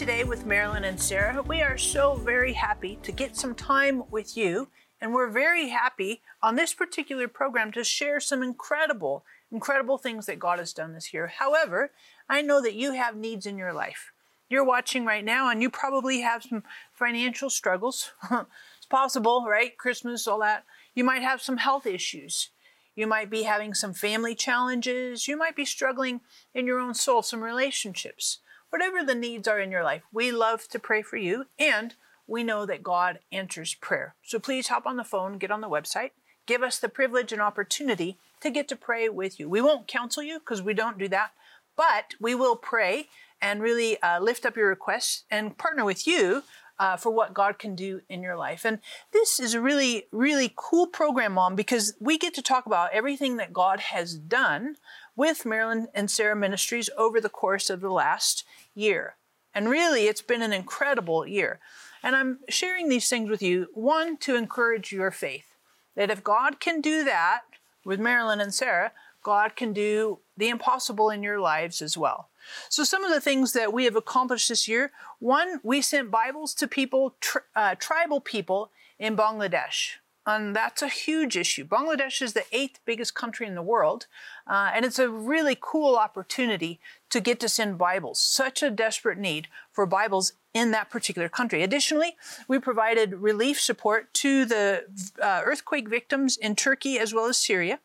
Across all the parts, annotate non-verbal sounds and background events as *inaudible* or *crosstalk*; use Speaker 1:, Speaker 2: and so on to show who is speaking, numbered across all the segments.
Speaker 1: Today with Marilyn and Sarah. We are so very happy to get some time with you, and we're very happy on this particular program to share some incredible, incredible things that God has done this year. However, I know that you have needs in your life. You're watching right now, and you probably have some financial struggles. it's *laughs* possible, right? Christmas, all that. You might have some health issues. You might be having some family challenges. You might be struggling in your own soul, some relationships whatever the needs are in your life, we love to pray for you and we know that God answers prayer. So please hop on the phone, get on the website, give us the privilege and opportunity to get to pray with you. We won't counsel you because we don't do that, but we will pray and really uh, lift up your requests and partner with you uh, for what God can do in your life. And this is a really, really cool program, Mom, because we get to talk about everything that God has done with Marilyn and Sarah Ministries over the course of the last year. And really, it's been an incredible year. And I'm sharing these things with you, one, to encourage your faith. That if God can do that with Marilyn and Sarah, God can do the impossible in your lives as well. So, some of the things that we have accomplished this year one, we sent Bibles to people, tri- uh, tribal people in Bangladesh. And that's a huge issue. Bangladesh is the eighth biggest country in the world, uh, and it's a really cool opportunity to get to send Bibles. Such a desperate need for Bibles in that particular country. Additionally, we provided relief support to the uh, earthquake victims in Turkey as well as Syria.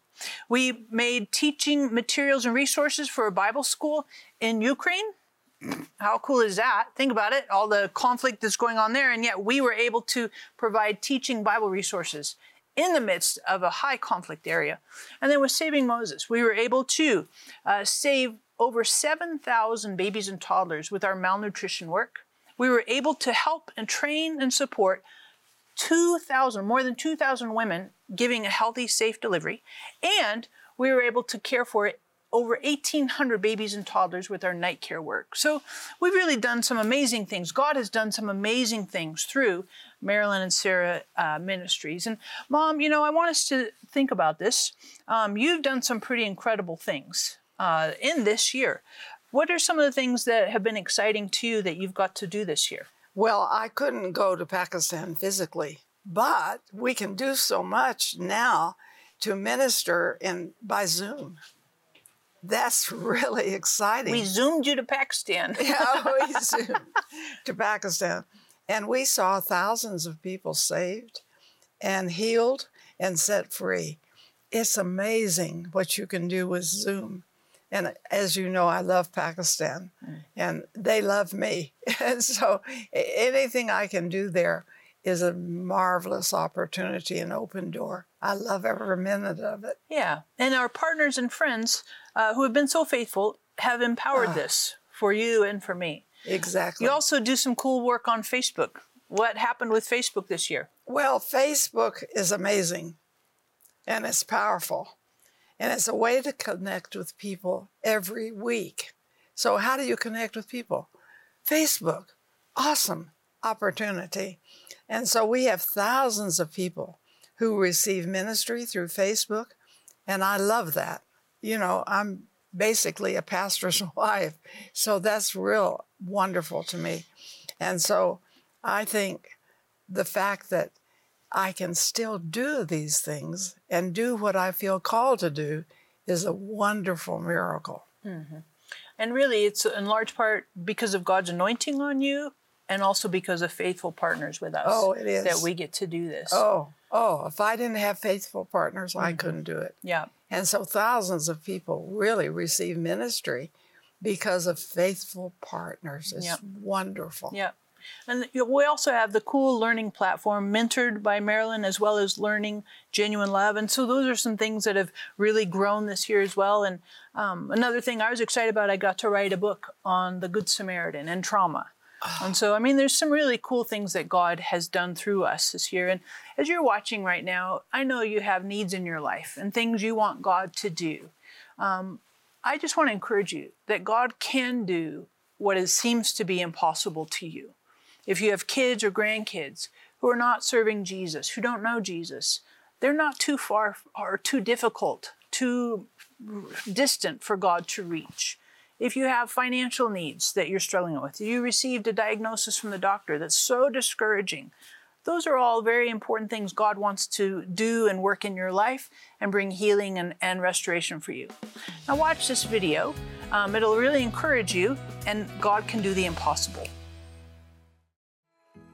Speaker 1: We made teaching materials and resources for a Bible school in Ukraine. How cool is that? Think about it, all the conflict that's going on there, and yet we were able to provide teaching Bible resources in the midst of a high conflict area. And then with Saving Moses, we were able to uh, save over 7,000 babies and toddlers with our malnutrition work. We were able to help and train and support 2,000, more than 2,000 women giving a healthy, safe delivery. And we were able to care for over 1,800 babies and toddlers with our night care work. So we've really done some amazing things. God has done some amazing things through Marilyn and Sarah uh, Ministries. And Mom, you know, I want us to think about this. Um, you've done some pretty incredible things uh, in this year. What are some of the things that have been exciting to you that you've got to do this year?
Speaker 2: Well, I couldn't go to Pakistan physically, but we can do so much now to minister in by Zoom. That's *laughs* really exciting.
Speaker 1: We zoomed you to Pakistan. *laughs*
Speaker 2: yeah, we *laughs* zoomed to Pakistan. And we saw thousands of people saved and healed and set free. It's amazing what you can do with Zoom. And as you know, I love Pakistan mm. and they love me. And so anything I can do there is a marvelous opportunity, an open door. I love every minute of it.
Speaker 1: Yeah. And our partners and friends uh, who have been so faithful have empowered uh, this for you and for me.
Speaker 2: Exactly.
Speaker 1: You also do some cool work on Facebook. What happened with Facebook this year?
Speaker 2: Well, Facebook is amazing and it's powerful. And it's a way to connect with people every week. So, how do you connect with people? Facebook, awesome opportunity. And so, we have thousands of people who receive ministry through Facebook, and I love that. You know, I'm basically a pastor's *laughs* wife, so that's real wonderful to me. And so, I think the fact that I can still do these things and do what I feel called to do is a wonderful miracle.
Speaker 1: Mm-hmm. And really, it's in large part because of God's anointing on you and also because of faithful partners with us.
Speaker 2: Oh, it is.
Speaker 1: That we get to do this.
Speaker 2: Oh, oh, if I didn't have faithful partners, mm-hmm. I couldn't do it.
Speaker 1: Yeah.
Speaker 2: And so thousands of people really receive ministry because of faithful partners. It's yep. wonderful.
Speaker 1: Yeah. And we also have the cool learning platform mentored by Marilyn as well as Learning Genuine Love. And so those are some things that have really grown this year as well. And um, another thing I was excited about, I got to write a book on the Good Samaritan and trauma. And so, I mean, there's some really cool things that God has done through us this year. And as you're watching right now, I know you have needs in your life and things you want God to do. Um, I just want to encourage you that God can do what is, seems to be impossible to you. If you have kids or grandkids who are not serving Jesus, who don't know Jesus, they're not too far or too difficult, too distant for God to reach. If you have financial needs that you're struggling with, you received a diagnosis from the doctor that's so discouraging, those are all very important things God wants to do and work in your life and bring healing and, and restoration for you. Now, watch this video. Um, it'll really encourage you, and God can do the impossible.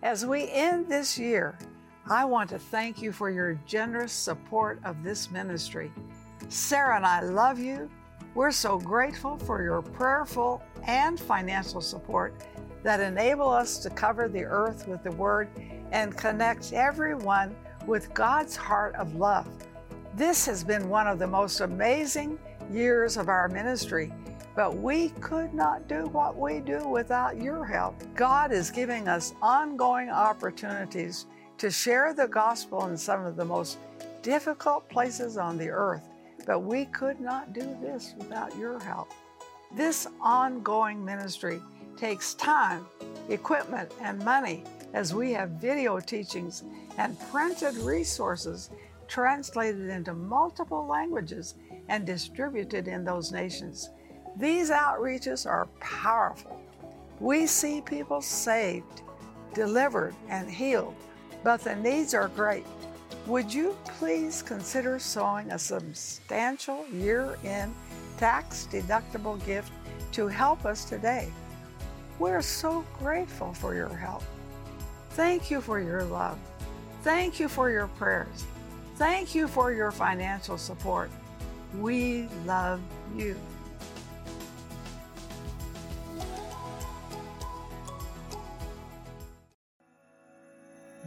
Speaker 2: As we end this year, I want to thank you for your generous support of this ministry. Sarah and I love you. We're so grateful for your prayerful and financial support that enable us to cover the earth with the Word and connect everyone with God's heart of love. This has been one of the most amazing years of our ministry, but we could not do what we do without your help. God is giving us ongoing opportunities to share the gospel in some of the most difficult places on the earth, but we could not do this without your help. This ongoing ministry takes time, equipment, and money as we have video teachings and printed resources translated into multiple languages and distributed in those nations. These outreaches are powerful. We see people saved, delivered, and healed, but the needs are great. Would you please consider sowing a substantial year end tax deductible gift to help us today? We're so grateful for your help. Thank you for your love. Thank you for your prayers. Thank you for your financial support. We love you.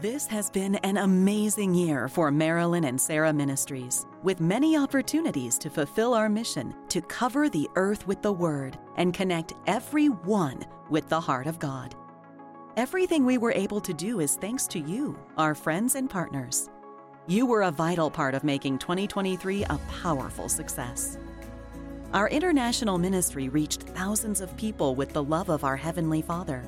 Speaker 3: This has been an amazing year for Marilyn and Sarah Ministries, with many opportunities to fulfill our mission to cover the earth with the Word and connect everyone with the heart of God. Everything we were able to do is thanks to you, our friends and partners. You were a vital part of making 2023 a powerful success. Our international ministry reached thousands of people with the love of our Heavenly Father,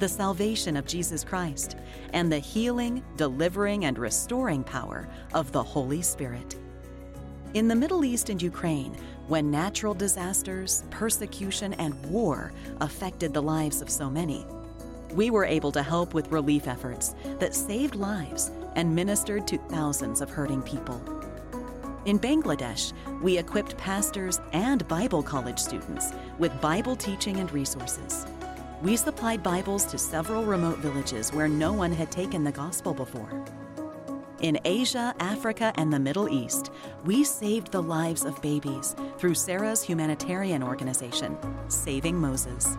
Speaker 3: the salvation of Jesus Christ, and the healing, delivering, and restoring power of the Holy Spirit. In the Middle East and Ukraine, when natural disasters, persecution, and war affected the lives of so many, we were able to help with relief efforts that saved lives and ministered to thousands of hurting people. In Bangladesh, we equipped pastors and Bible college students with Bible teaching and resources. We supplied Bibles to several remote villages where no one had taken the gospel before. In Asia, Africa, and the Middle East, we saved the lives of babies through Sarah's humanitarian organization, Saving Moses.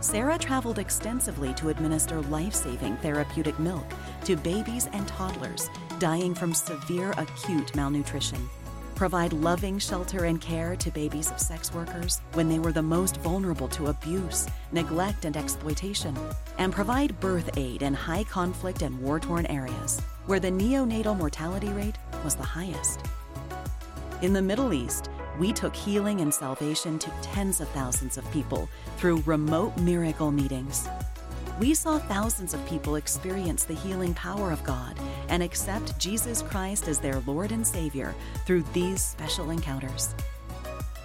Speaker 3: Sarah traveled extensively to administer life saving therapeutic milk to babies and toddlers dying from severe acute malnutrition, provide loving shelter and care to babies of sex workers when they were the most vulnerable to abuse, neglect, and exploitation, and provide birth aid in high conflict and war torn areas where the neonatal mortality rate was the highest. In the Middle East, we took healing and salvation to tens of thousands of people through remote miracle meetings. We saw thousands of people experience the healing power of God and accept Jesus Christ as their Lord and Savior through these special encounters.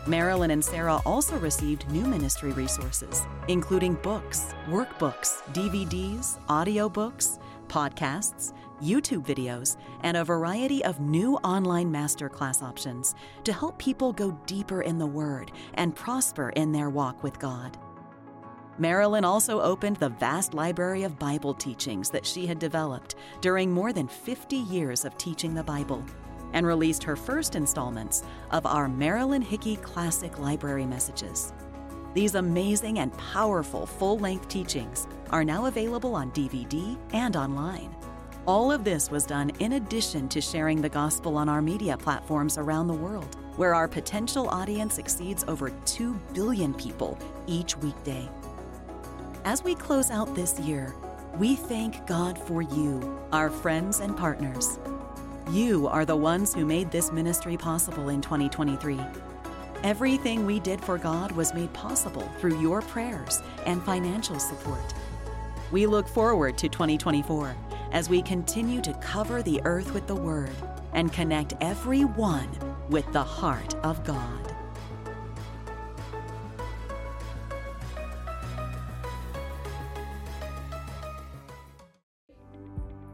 Speaker 3: Marilyn and Sarah also received new ministry resources, including books, workbooks, DVDs, audiobooks, podcasts, YouTube videos, and a variety of new online masterclass options to help people go deeper in the Word and prosper in their walk with God. Marilyn also opened the vast library of Bible teachings that she had developed during more than 50 years of teaching the Bible and released her first installments of our Marilyn Hickey Classic Library Messages. These amazing and powerful full length teachings are now available on DVD and online. All of this was done in addition to sharing the gospel on our media platforms around the world, where our potential audience exceeds over 2 billion people each weekday. As we close out this year, we thank God for you, our friends and partners. You are the ones who made this ministry possible in 2023. Everything we did for God was made possible through your prayers and financial support. We look forward to 2024 as we continue to cover the earth with the Word and connect everyone with the heart of God.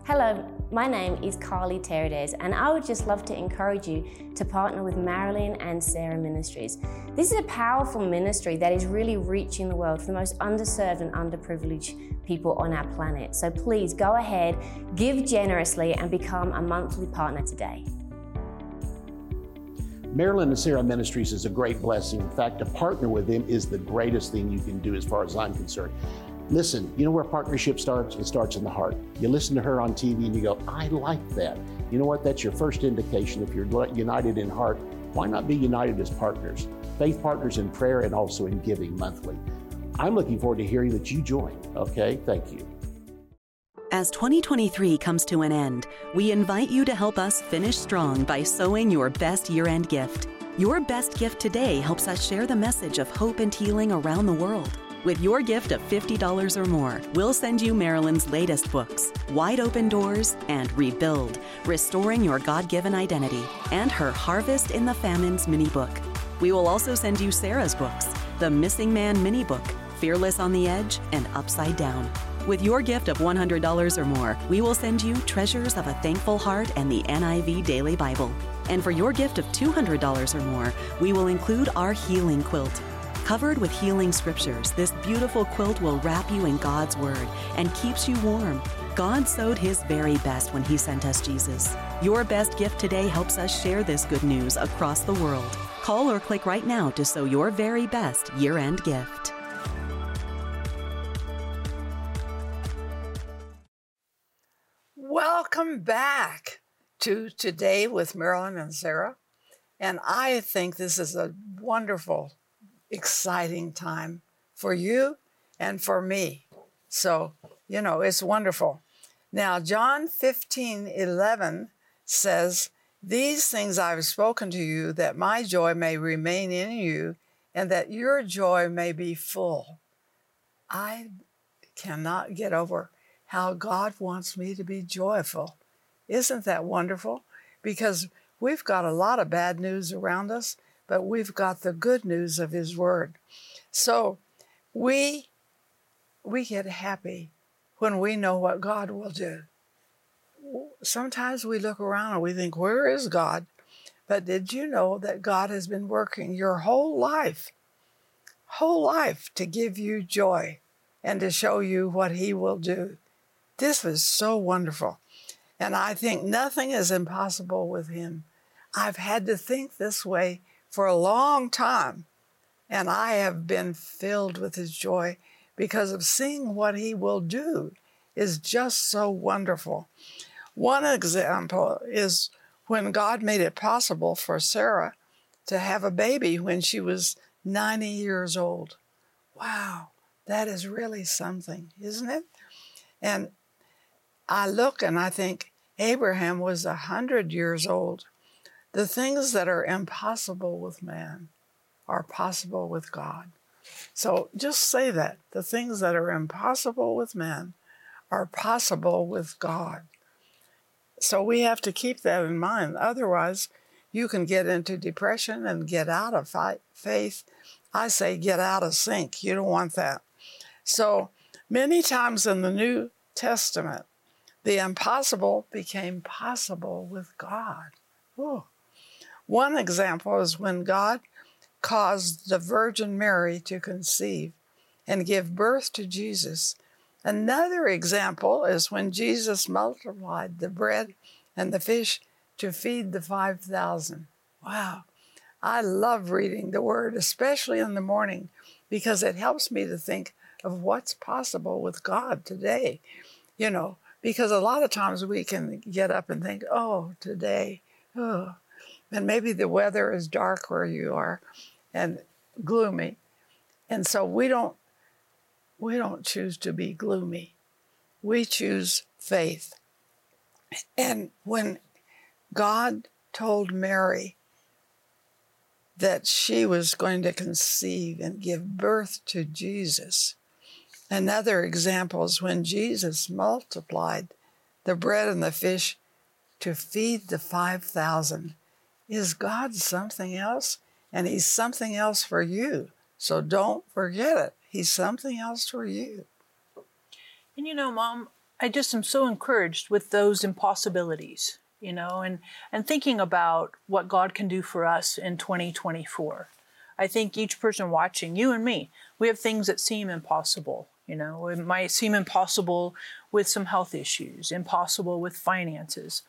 Speaker 4: Hello, my name is Carly Terades, and I would just love to encourage you to partner with Marilyn and Sarah Ministries. This is a powerful ministry that is really reaching the world for the most underserved and underprivileged people on our planet. So please go ahead, give generously, and become a monthly partner today.
Speaker 5: Marilyn and Sarah Ministries is a great blessing. In fact, to partner with them is the greatest thing you can do as far as I'm concerned. Listen, you know where partnership starts? It starts in the heart. You listen to her on TV and you go, I like that. You know what? That's your first indication. If you're united in heart, why not be united as partners? Faith partners in prayer and also in giving monthly. I'm looking forward to hearing that you join. Okay, thank you.
Speaker 3: As 2023 comes to an end, we invite you to help us finish strong by sowing your best year end gift. Your best gift today helps us share the message of hope and healing around the world. With your gift of $50 or more, we'll send you Marilyn's latest books, Wide Open Doors and Rebuild, Restoring Your God Given Identity, and her Harvest in the Famines mini book. We will also send you Sarah's books, The Missing Man mini book, Fearless on the Edge, and Upside Down. With your gift of $100 or more, we will send you Treasures of a Thankful Heart and the NIV Daily Bible. And for your gift of $200 or more, we will include our healing quilt. Covered with healing scriptures, this beautiful quilt will wrap you in God's Word and keeps you warm. God sowed His very best when He sent us Jesus. Your best gift today helps us share this good news across the world. Call or click right now to sow your very best year end gift.
Speaker 2: Welcome back to Today with Marilyn and Sarah. And I think this is a wonderful exciting time for you and for me. So, you know, it's wonderful. Now, John 15 11 says, These things I've spoken to you, that my joy may remain in you, and that your joy may be full. I cannot get over how God wants me to be joyful. Isn't that wonderful? Because we've got a lot of bad news around us, but we've got the good news of His Word. So we we get happy when we know what God will do. Sometimes we look around and we think, where is God? But did you know that God has been working your whole life, whole life to give you joy and to show you what He will do? This is so wonderful. And I think nothing is impossible with Him. I've had to think this way for a long time. And I have been filled with his joy because of seeing what he will do is just so wonderful. One example is when God made it possible for Sarah to have a baby when she was 90 years old. Wow, that is really something, isn't it? And I look and I think Abraham was 100 years old the things that are impossible with man are possible with God. So just say that. The things that are impossible with man are possible with God. So we have to keep that in mind. Otherwise, you can get into depression and get out of faith. I say get out of sync. You don't want that. So many times in the New Testament, the impossible became possible with God. Ooh. One example is when God caused the Virgin Mary to conceive and give birth to Jesus. Another example is when Jesus multiplied the bread and the fish to feed the 5,000. Wow. I love reading the Word, especially in the morning, because it helps me to think of what's possible with God today. You know, because a lot of times we can get up and think, oh, today, oh, and maybe the weather is dark where you are and gloomy. And so we don't we don't choose to be gloomy. We choose faith. And when God told Mary that she was going to conceive and give birth to Jesus, another example is when Jesus multiplied the bread and the fish to feed the 5,000 is God something else? And He's something else for you. So don't forget it. He's something else for you.
Speaker 1: And you know, Mom, I just am so encouraged with those impossibilities, you know, and, and thinking about what God can do for us in 2024. I think each person watching, you and me, we have things that seem impossible. You know, it might seem impossible with some health issues, impossible with finances.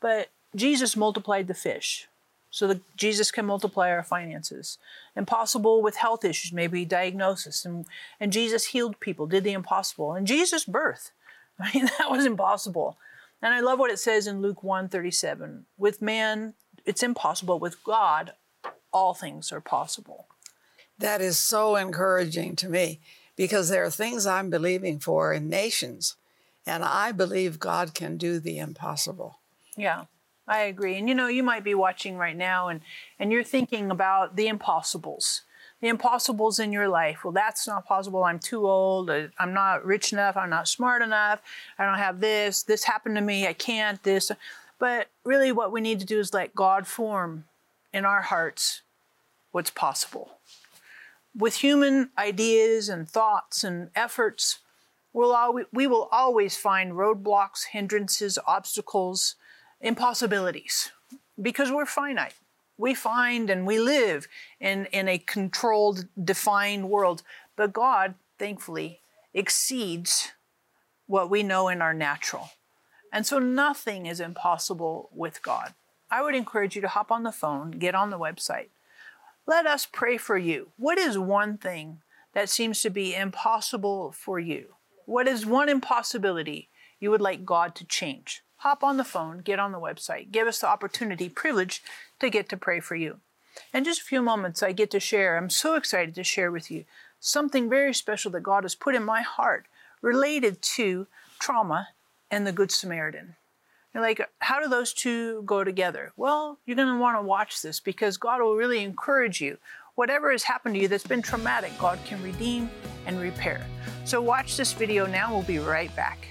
Speaker 1: But Jesus multiplied the fish so that Jesus can multiply our finances. Impossible with health issues, maybe diagnosis. And, and Jesus healed people, did the impossible. And Jesus' birth, *laughs* I mean, that was impossible. And I love what it says in Luke 1 37. With man, it's impossible. With God, all things are possible.
Speaker 2: That is so encouraging to me because there are things I'm believing for in nations, and I believe God can do the impossible.
Speaker 1: Yeah, I agree. And you know, you might be watching right now and, and you're thinking about the impossibles. The impossibles in your life. Well, that's not possible. I'm too old. I'm not rich enough. I'm not smart enough. I don't have this. This happened to me. I can't. This. But really, what we need to do is let God form in our hearts what's possible. With human ideas and thoughts and efforts, we'll always, we will always find roadblocks, hindrances, obstacles, impossibilities because we're finite. We find and we live in, in a controlled, defined world. But God, thankfully, exceeds what we know in our natural. And so nothing is impossible with God. I would encourage you to hop on the phone, get on the website. Let us pray for you. What is one thing that seems to be impossible for you? What is one impossibility you would like God to change? Hop on the phone, get on the website, give us the opportunity, privilege to get to pray for you. In just a few moments, I get to share, I'm so excited to share with you something very special that God has put in my heart related to trauma and the Good Samaritan. You're like, how do those two go together? Well, you're going to want to watch this because God will really encourage you. Whatever has happened to you that's been traumatic, God can redeem and repair. So, watch this video now. We'll be right back.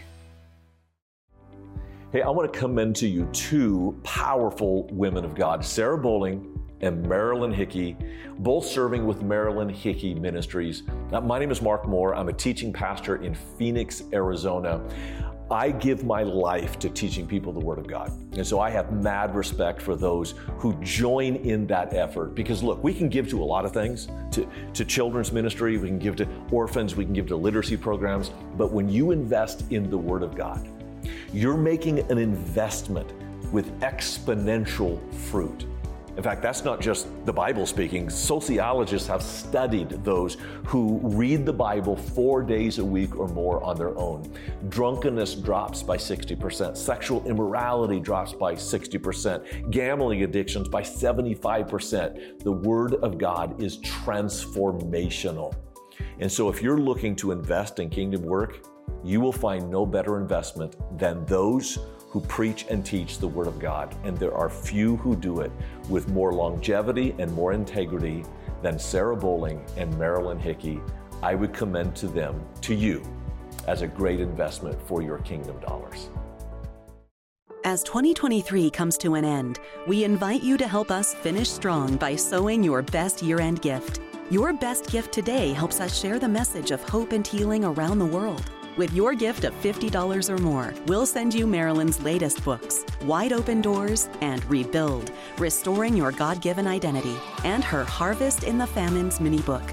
Speaker 6: Hey, I want to commend to you two powerful women of God, Sarah Bowling and Marilyn Hickey, both serving with Marilyn Hickey Ministries. Now, my name is Mark Moore. I'm a teaching pastor in Phoenix, Arizona. I give my life to teaching people the Word of God. And so I have mad respect for those who join in that effort. Because look, we can give to a lot of things to, to children's ministry, we can give to orphans, we can give to literacy programs. But when you invest in the Word of God, you're making an investment with exponential fruit. In fact, that's not just the Bible speaking. Sociologists have studied those who read the Bible four days a week or more on their own. Drunkenness drops by 60%, sexual immorality drops by 60%, gambling addictions by 75%. The Word of God is transformational. And so, if you're looking to invest in kingdom work, you will find no better investment than those who preach and teach the Word of God. And there are few who do it with more longevity and more integrity than Sarah Bowling and Marilyn Hickey. I would commend to them, to you, as a great investment for your kingdom dollars.
Speaker 3: As 2023 comes to an end, we invite you to help us finish strong by sowing your best year end gift. Your best gift today helps us share the message of hope and healing around the world. With your gift of $50 or more, we'll send you Marilyn's latest books, Wide Open Doors and Rebuild, Restoring Your God Given Identity, and her Harvest in the Famines mini book.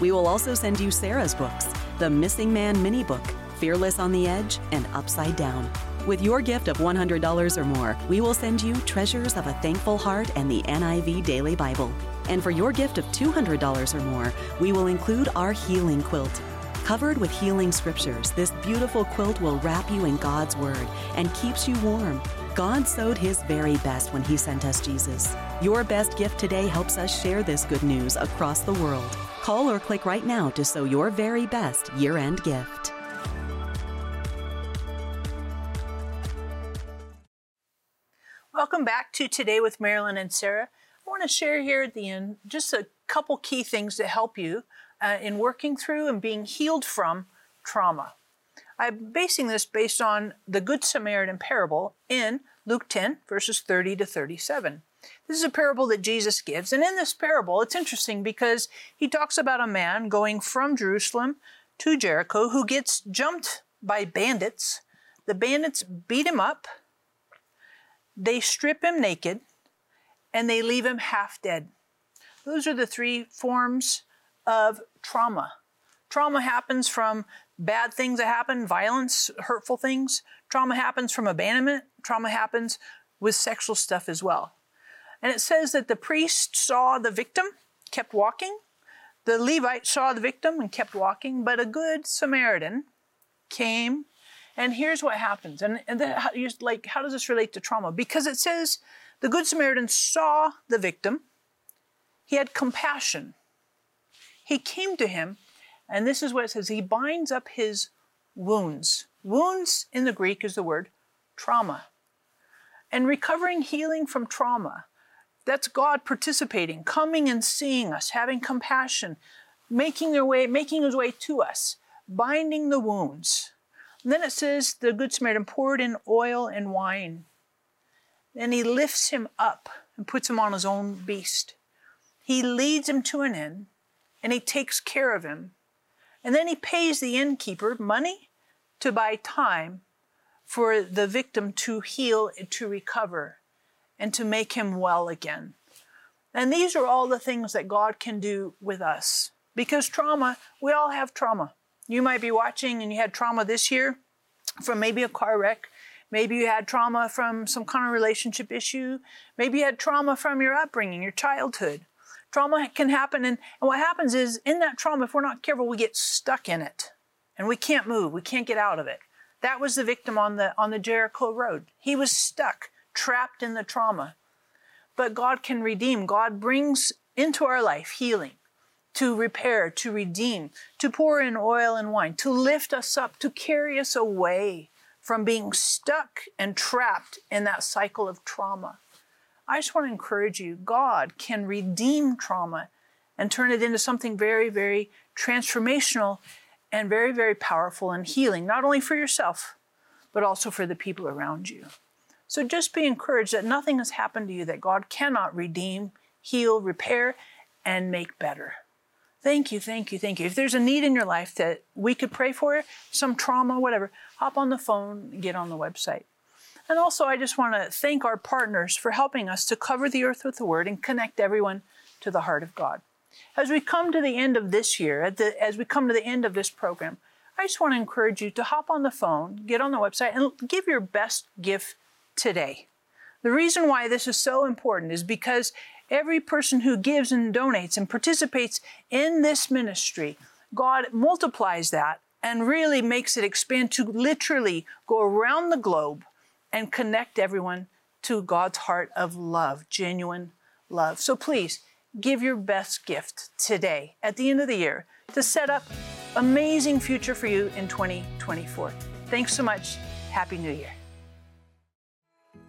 Speaker 3: We will also send you Sarah's books, the Missing Man mini book, Fearless on the Edge, and Upside Down. With your gift of $100 or more, we will send you Treasures of a Thankful Heart and the NIV Daily Bible. And for your gift of $200 or more, we will include our Healing Quilt. Covered with healing scriptures, this beautiful quilt will wrap you in God's Word and keeps you warm. God sowed His very best when He sent us Jesus. Your best gift today helps us share this good news across the world. Call or click right now to sow your very best year end gift.
Speaker 1: Welcome back to Today with Marilyn and Sarah. I want to share here at the end just a couple key things to help you uh, in working through and being healed from trauma. I'm basing this based on the Good Samaritan parable in Luke 10, verses 30 to 37. This is a parable that Jesus gives. And in this parable, it's interesting because he talks about a man going from Jerusalem to Jericho who gets jumped by bandits the bandits beat him up, they strip him naked, and they leave him half dead. Those are the three forms of trauma. Trauma happens from bad things that happen, violence, hurtful things. Trauma happens from abandonment. Trauma happens with sexual stuff as well. And it says that the priest saw the victim, kept walking. The Levite saw the victim and kept walking, but a good Samaritan came. And here's what happens. And, and how, like, how does this relate to trauma? Because it says the good Samaritan saw the victim, he had compassion. He came to him, and this is what it says He binds up his wounds. Wounds in the Greek is the word trauma. And recovering healing from trauma, that's God participating, coming and seeing us, having compassion, making their way, making his way to us, binding the wounds. And then it says the Good Samaritan poured in oil and wine. Then he lifts him up and puts him on his own beast. He leads him to an inn and he takes care of him. And then he pays the innkeeper money to buy time for the victim to heal, to recover, and to make him well again. And these are all the things that God can do with us. Because trauma, we all have trauma. You might be watching and you had trauma this year from maybe a car wreck. Maybe you had trauma from some kind of relationship issue. Maybe you had trauma from your upbringing, your childhood. Trauma can happen, and, and what happens is in that trauma, if we're not careful, we get stuck in it and we can't move, we can't get out of it. That was the victim on the, on the Jericho road. He was stuck, trapped in the trauma. But God can redeem. God brings into our life healing to repair, to redeem, to pour in oil and wine, to lift us up, to carry us away from being stuck and trapped in that cycle of trauma. I just want to encourage you God can redeem trauma and turn it into something very, very transformational and very, very powerful and healing, not only for yourself, but also for the people around you. So just be encouraged that nothing has happened to you that God cannot redeem, heal, repair, and make better. Thank you, thank you, thank you. If there's a need in your life that we could pray for, some trauma, whatever, hop on the phone, get on the website. And also, I just want to thank our partners for helping us to cover the earth with the word and connect everyone to the heart of God. As we come to the end of this year, the, as we come to the end of this program, I just want to encourage you to hop on the phone, get on the website, and give your best gift today. The reason why this is so important is because every person who gives and donates and participates in this ministry, God multiplies that and really makes it expand to literally go around the globe and connect everyone to God's heart of love, genuine love. So please give your best gift today at the end of the year to set up amazing future for you in 2024. Thanks so much. Happy New Year.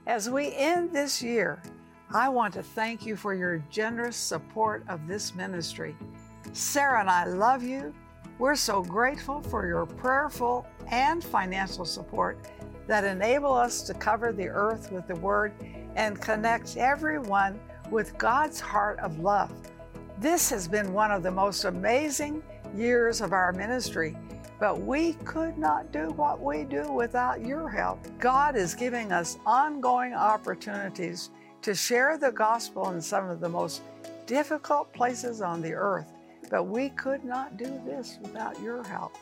Speaker 2: As we end this year, I want to thank you for your generous support of this ministry. Sarah and I love you. We're so grateful for your prayerful and financial support that enable us to cover the earth with the Word and connect everyone with God's heart of love. This has been one of the most amazing years of our ministry, but we could not do what we do without your help. God is giving us ongoing opportunities to share the gospel in some of the most difficult places on the earth, but we could not do this without your help.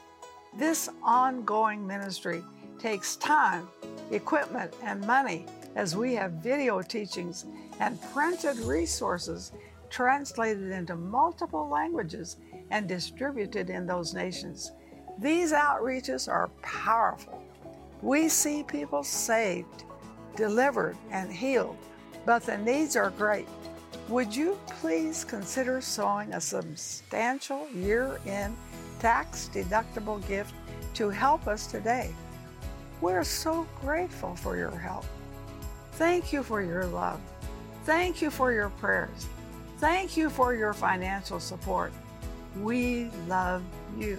Speaker 2: This ongoing ministry takes time, equipment, and money as we have video teachings and printed resources translated into multiple languages and distributed in those nations. These outreaches are powerful. We see people saved, delivered, and healed but the needs are great. Would you please consider sowing a substantial year end tax deductible gift to help us today? We're so grateful for your help. Thank you for your love. Thank you for your prayers. Thank you for your financial support. We love you.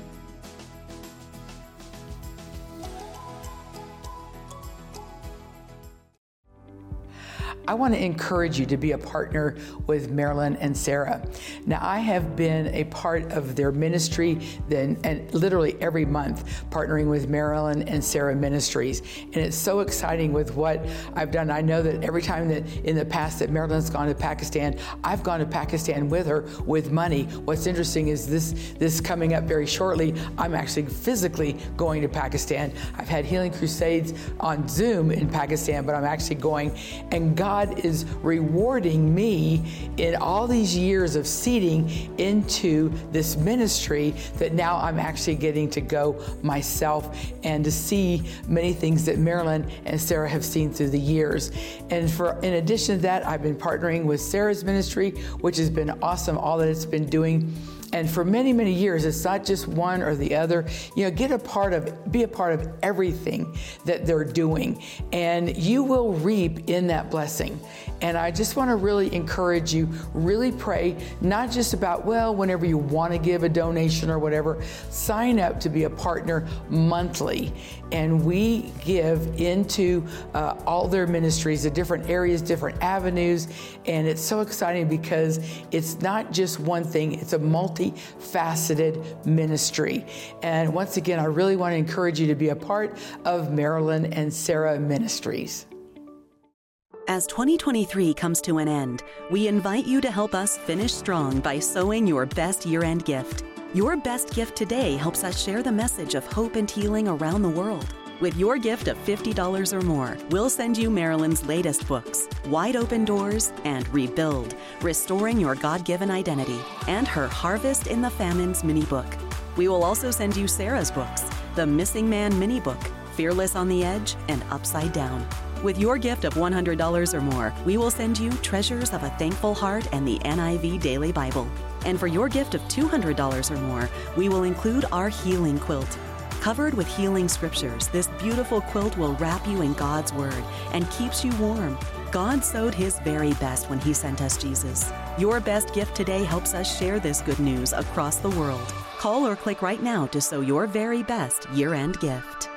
Speaker 7: I want to encourage you to be a partner with Marilyn and Sarah. Now, I have been a part of their ministry then and literally every month partnering with Marilyn and Sarah Ministries. And it's so exciting with what I've done. I know that every time that in the past that Marilyn's gone to Pakistan, I've gone to Pakistan with her with money. What's interesting is this this coming up very shortly, I'm actually physically going to Pakistan. I've had healing crusades on Zoom in Pakistan, but I'm actually going and God is rewarding me in all these years of seeding into this ministry that now I'm actually getting to go myself and to see many things that Marilyn and Sarah have seen through the years. And for in addition to that, I've been partnering with Sarah's ministry, which has been awesome, all that it's been doing and for many, many years, it's not just one or the other. You know, get a part of, be a part of everything that they're doing, and you will reap in that blessing. And I just want to really encourage you, really pray, not just about, well, whenever you want to give a donation or whatever, sign up to be a partner monthly. And we give into uh, all their ministries, the different areas, different avenues. And it's so exciting because it's not just one thing, it's a multifaceted ministry. And once again, I really want to encourage you to be a part of Marilyn and Sarah Ministries.
Speaker 3: As 2023 comes to an end, we invite you to help us finish strong by sowing your best year end gift. Your best gift today helps us share the message of hope and healing around the world. With your gift of $50 or more, we'll send you Marilyn's latest books, Wide Open Doors and Rebuild, Restoring Your God Given Identity, and her Harvest in the Famines mini book. We will also send you Sarah's books, the Missing Man mini book, Fearless on the Edge, and Upside Down. With your gift of $100 or more, we will send you Treasures of a Thankful Heart and the NIV Daily Bible. And for your gift of $200 or more, we will include our healing quilt. Covered with healing scriptures, this beautiful quilt will wrap you in God's Word and keeps you warm. God sowed His very best when He sent us Jesus. Your best gift today helps us share this good news across the world. Call or click right now to sow your very best year end gift.